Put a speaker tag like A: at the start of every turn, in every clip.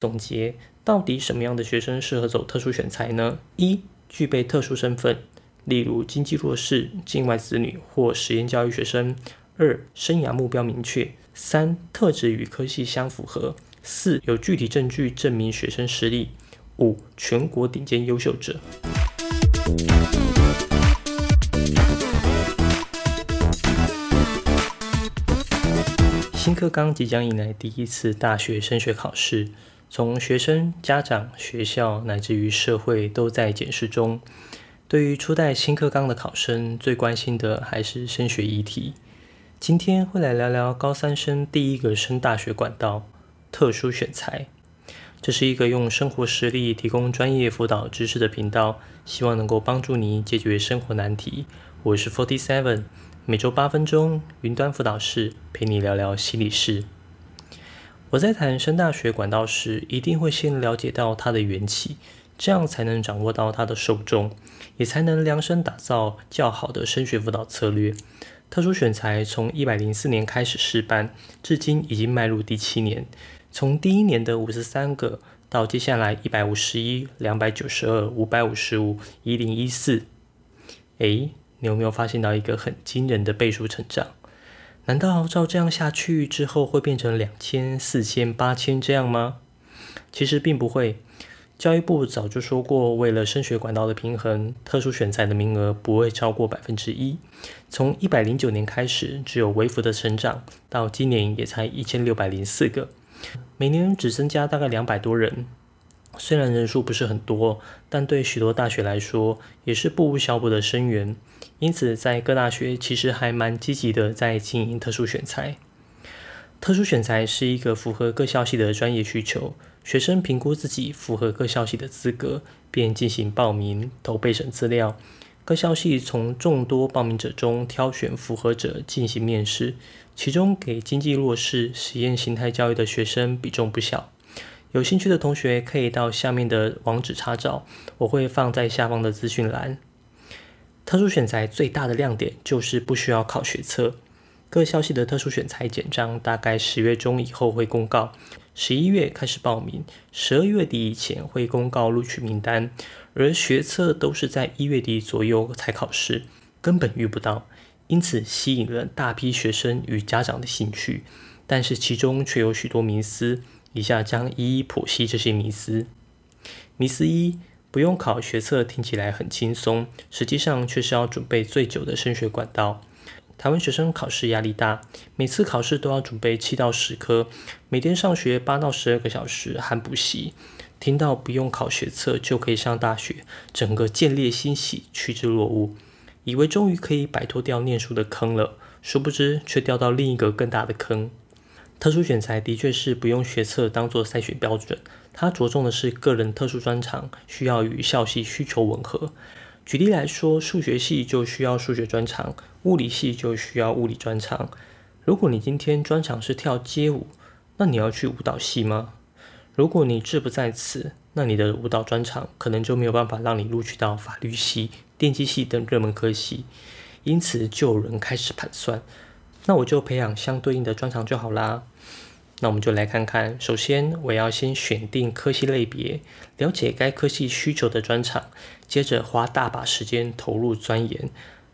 A: 总结，到底什么样的学生适合走特殊选才呢？一、具备特殊身份，例如经济弱势、境外子女或实验教育学生；二、生涯目标明确；三、特质与科系相符合；四、有具体证据证明学生实力；五、全国顶尖优秀者。新课纲即将迎来第一次大学升学考试，从学生、家长、学校乃至于社会都在检视中。对于初代新课纲的考生，最关心的还是升学议题。今天会来聊聊高三生第一个升大学管道——特殊选才。这是一个用生活实例提供专业辅导知识的频道，希望能够帮助你解决生活难题。我是 Forty Seven。每周八分钟，云端辅导室陪你聊聊心理事。我在谈升大学管道时，一定会先了解到它的缘起，这样才能掌握到它的受众，也才能量身打造较好的升学辅导策略。特殊选材从一百零四年开始试班，至今已经迈入第七年。从第一年的五十三个，到接下来一百五十一、两百九十二、五百五十五、一零一四，诶。你有没有发现到一个很惊人的倍数成长？难道照这样下去之后会变成两千、四千、八千这样吗？其实并不会。教育部早就说过，为了升学管道的平衡，特殊选材的名额不会超过百分之一。从一百零九年开始，只有微幅的成长，到今年也才一千六百零四个，每年只增加大概两百多人。虽然人数不是很多，但对许多大学来说，也是不无小补的生源。因此，在各大学其实还蛮积极的在经营特殊选材。特殊选材是一个符合各校系的专业需求，学生评估自己符合各校系的资格，便进行报名、投备审资料。各校系从众多报名者中挑选符合者进行面试，其中给经济弱势、实验形态教育的学生比重不小。有兴趣的同学可以到下面的网址查找，我会放在下方的资讯栏。特殊选材最大的亮点就是不需要考学测。各校系的特殊选材简章大概十月中以后会公告，十一月开始报名，十二月底以前会公告录取名单。而学测都是在一月底左右才考试，根本遇不到，因此吸引了大批学生与家长的兴趣。但是其中却有许多名师，以下将一一剖析这些迷思。迷思一。不用考学测听起来很轻松，实际上却是要准备最久的升学管道。台湾学生考试压力大，每次考试都要准备七到十科，每天上学八到十二个小时，含补习。听到不用考学测就可以上大学，整个见猎欣喜，趋之若鹜，以为终于可以摆脱掉念书的坑了，殊不知却掉到另一个更大的坑。特殊选材的确是不用学测当做筛选标准。它着重的是个人特殊专长，需要与校系需求吻合。举例来说，数学系就需要数学专长，物理系就需要物理专长。如果你今天专长是跳街舞，那你要去舞蹈系吗？如果你志不在此，那你的舞蹈专长可能就没有办法让你录取到法律系、电机系等热门科系。因此，就有人开始盘算，那我就培养相对应的专长就好啦。那我们就来看看，首先我要先选定科系类别，了解该科系需求的专长，接着花大把时间投入钻研。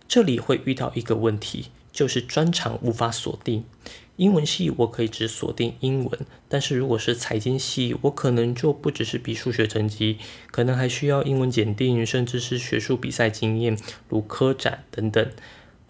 A: 这里会遇到一个问题，就是专长无法锁定。英文系我可以只锁定英文，但是如果是财经系，我可能就不只是比数学成绩，可能还需要英文检定，甚至是学术比赛经验，如科展等等。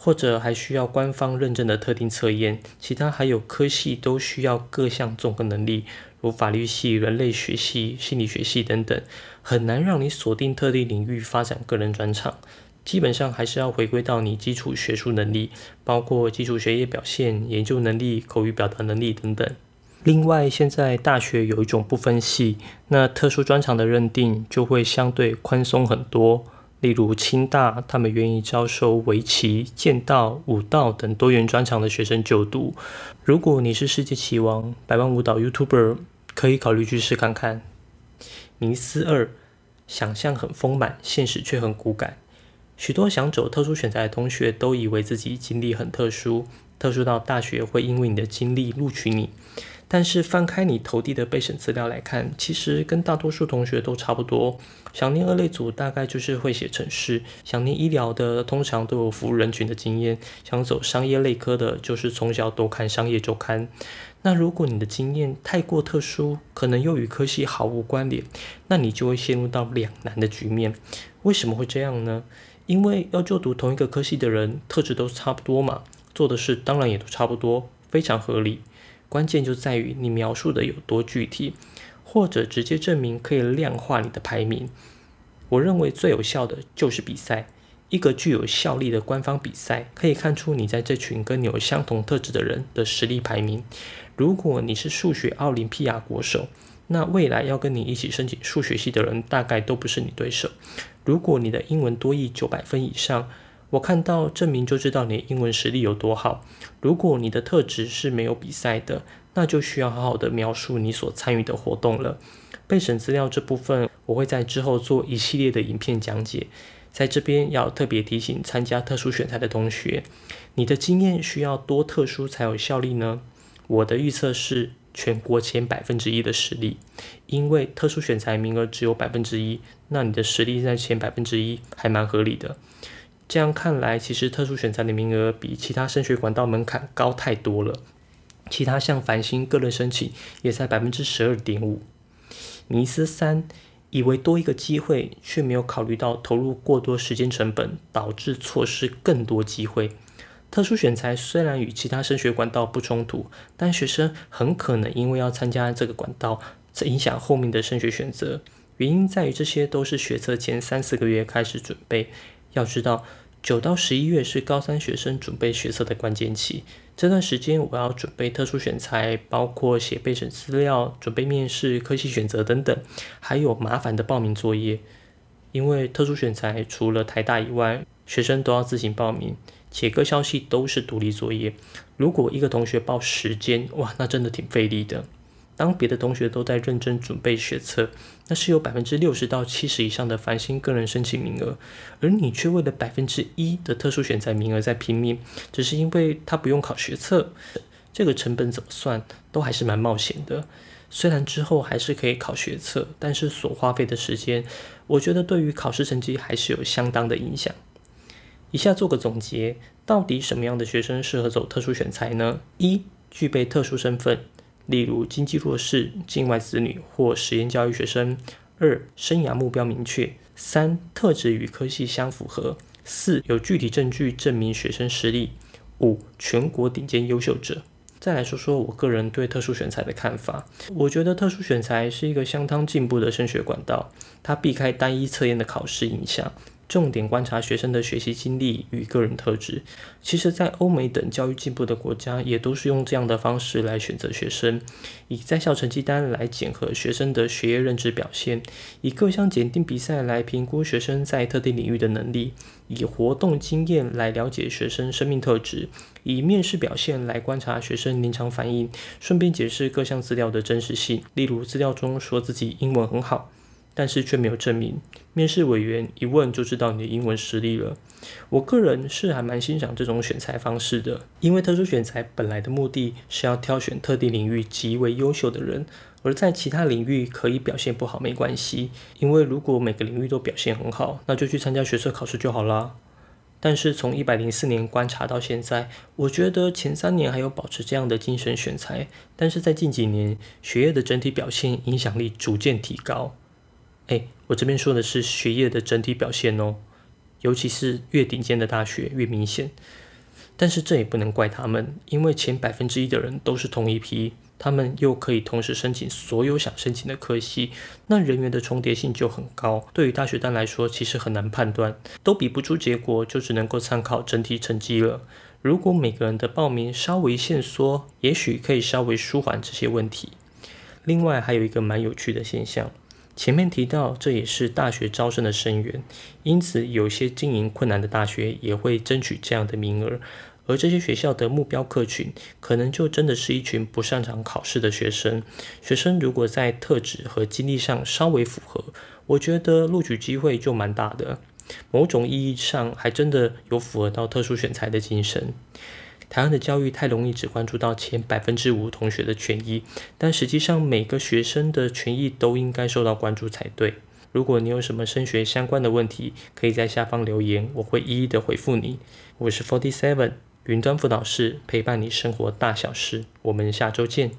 A: 或者还需要官方认证的特定测验，其他还有科系都需要各项综合能力，如法律系、人类学系、心理学系等等，很难让你锁定特定领域发展个人专长。基本上还是要回归到你基础学术能力，包括基础学业表现、研究能力、口语表达能力等等。另外，现在大学有一种不分系，那特殊专长的认定就会相对宽松很多。例如清大，他们愿意招收围棋、剑道、武道等多元专长的学生就读。如果你是世界棋王、百万舞蹈 YouTuber，可以考虑去试看看。迷思二：想象很丰满，现实却很骨感。许多想走特殊选材的同学都以为自己经历很特殊，特殊到大学会因为你的经历录取你。但是翻开你投递的备审资料来看，其实跟大多数同学都差不多。想念二类组大概就是会写程式，想念医疗的通常都有服务人群的经验，想走商业类科的，就是从小都看商业周刊。那如果你的经验太过特殊，可能又与科系毫无关联，那你就会陷入到两难的局面。为什么会这样呢？因为要就读同一个科系的人，特质都差不多嘛，做的事当然也都差不多，非常合理。关键就在于你描述的有多具体，或者直接证明可以量化你的排名。我认为最有效的就是比赛。一个具有效力的官方比赛，可以看出你在这群跟你有相同特质的人的实力排名。如果你是数学奥林匹亚国手，那未来要跟你一起申请数学系的人，大概都不是你对手。如果你的英文多益九百分以上，我看到证明就知道你英文实力有多好。如果你的特质是没有比赛的，那就需要好好的描述你所参与的活动了。备审资料这部分，我会在之后做一系列的影片讲解。在这边要特别提醒参加特殊选材的同学，你的经验需要多特殊才有效力呢？我的预测是全国前百分之一的实力，因为特殊选材名额只有百分之一，那你的实力在前百分之一还蛮合理的。这样看来，其实特殊选材的名额比其他升学管道门槛高太多了。其他像繁星个人申请也才百分之十二点五，尼斯三。以为多一个机会，却没有考虑到投入过多时间成本，导致错失更多机会。特殊选材虽然与其他升学管道不冲突，但学生很可能因为要参加这个管道，这影响后面的升学选择。原因在于这些都是学测前三四个月开始准备。要知道。九到十一月是高三学生准备学测的关键期，这段时间我要准备特殊选材，包括写备审资料、准备面试、科系选择等等，还有麻烦的报名作业。因为特殊选材除了台大以外，学生都要自行报名，且各校系都是独立作业。如果一个同学报十间，哇，那真的挺费力的。当别的同学都在认真准备学测，那是有百分之六十到七十以上的繁星个人申请名额，而你却为了百分之一的特殊选材名额在拼命，只是因为他不用考学测，这个成本怎么算都还是蛮冒险的。虽然之后还是可以考学测，但是所花费的时间，我觉得对于考试成绩还是有相当的影响。以下做个总结，到底什么样的学生适合走特殊选材呢？一、具备特殊身份。例如经济弱势、境外子女或实验教育学生；二、生涯目标明确；三、特质与科系相符合；四、有具体证据证明学生实力；五、全国顶尖优秀者。再来说说我个人对特殊选材的看法，我觉得特殊选材是一个相当进步的升学管道，它避开单一测验的考试影响。重点观察学生的学习经历与个人特质。其实，在欧美等教育进步的国家，也都是用这样的方式来选择学生，以在校成绩单来检核学生的学业认知表现，以各项检定比赛来评估学生在特定领域的能力，以活动经验来了解学生生命特质，以面试表现来观察学生临场反应，顺便解释各项资料的真实性。例如，资料中说自己英文很好。但是却没有证明，面试委员一问就知道你的英文实力了。我个人是还蛮欣赏这种选材方式的，因为特殊选材本来的目的是要挑选特定领域极为优秀的人，而在其他领域可以表现不好没关系，因为如果每个领域都表现很好，那就去参加学测考试就好啦。但是从一百零四年观察到现在，我觉得前三年还有保持这样的精神选材，但是在近几年学业的整体表现影响力逐渐提高。哎，我这边说的是学业的整体表现哦，尤其是越顶尖的大学越明显。但是这也不能怪他们，因为前百分之一的人都是同一批，他们又可以同时申请所有想申请的科系，那人员的重叠性就很高。对于大学单来说，其实很难判断，都比不出结果，就只能够参考整体成绩了。如果每个人的报名稍微限缩，也许可以稍微舒缓这些问题。另外还有一个蛮有趣的现象。前面提到，这也是大学招生的生源，因此有些经营困难的大学也会争取这样的名额，而这些学校的目标客群，可能就真的是一群不擅长考试的学生。学生如果在特质和经历上稍微符合，我觉得录取机会就蛮大的，某种意义上还真的有符合到特殊选材的精神。台湾的教育太容易只关注到前百分之五同学的权益，但实际上每个学生的权益都应该受到关注才对。如果你有什么升学相关的问题，可以在下方留言，我会一一的回复你。我是 Forty Seven 云端辅导室，陪伴你生活大小事。我们下周见。